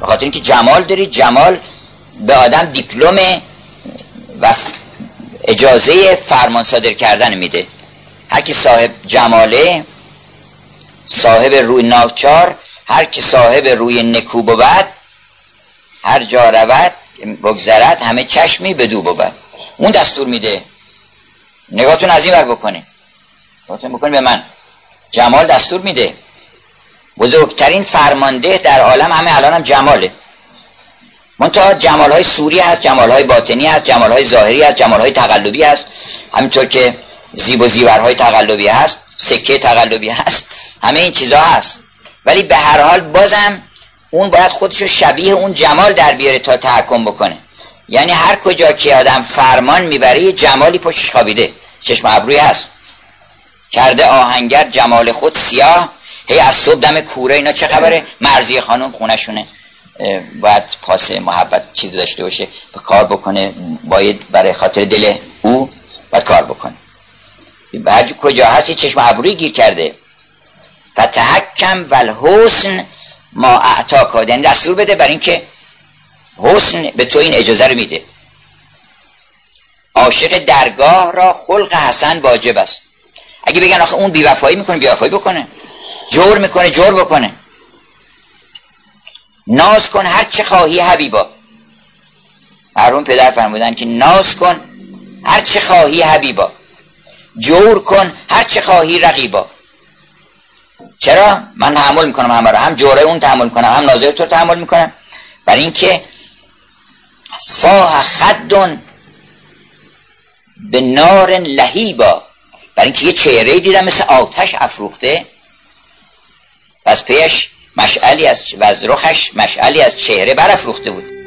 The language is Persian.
به خاطر اینکه جمال داری جمال به آدم دیپلم و اجازه فرمان صادر کردن میده. هر کی صاحب جماله صاحب روی ناکچار هر کی صاحب روی نکو بود هر جا رود بگذرد همه چشمی بدو بود. اون دستور میده. نگاهتون از این ور بکنه. نگاهتون بکنه به من. جمال دستور میده. بزرگترین فرمانده در عالم همه الان هم جماله. منتها جمال های سوری هست جمال های باطنی هست جمال های ظاهری هست جمال های تقلبی هست. همینطور که زیب و زیورهای تقلبی هست سکه تقلبی هست همه این چیزها هست. ولی به هر حال بازم اون باید خودشو شبیه اون جمال در بیاره تا تحکم بکنه. یعنی هر کجا که آدم فرمان می‌بره یه جمالی پشتش خوابیده. چشم ابروی هست. کرده آهنگر جمال خود سیاه هی از صبح دم کوره اینا چه خبره؟ مرزی خانم خونشونه باید پاس محبت چیزی داشته باشه به کار بکنه باید برای خاطر دل او باید کار بکنه. بعد کجا هستی چشم ابروی گیر کرده. فتحکم والحسن ما اعتا یعنی دستور بده برای اینکه حسن به تو این اجازه رو میده. عاشق درگاه را خلق حسن واجب است. اگه بگن آخه اون بیوفایی می‌کنه بیوفایی بکنه. جور می‌کنه جور بکنه. ناز کن هر چه خواهی حبیبا. مرحوم پدر فرمودن که ناز کن هر چه خواهی حبیبا. جور کن هر چه خواهی رقیبا. چرا؟ من تحمل می‌کنم همه رو. هم جوره اون تحمل می‌کنم هم ناظر تو تحمل می‌کنم برای اینکه فاه خدون به نار لهیبا برای اینکه یه چهره دیدم مثل آتش افروخته. از پیش مشعلی از و از رخش مشعلی از چهره برافروخته بود.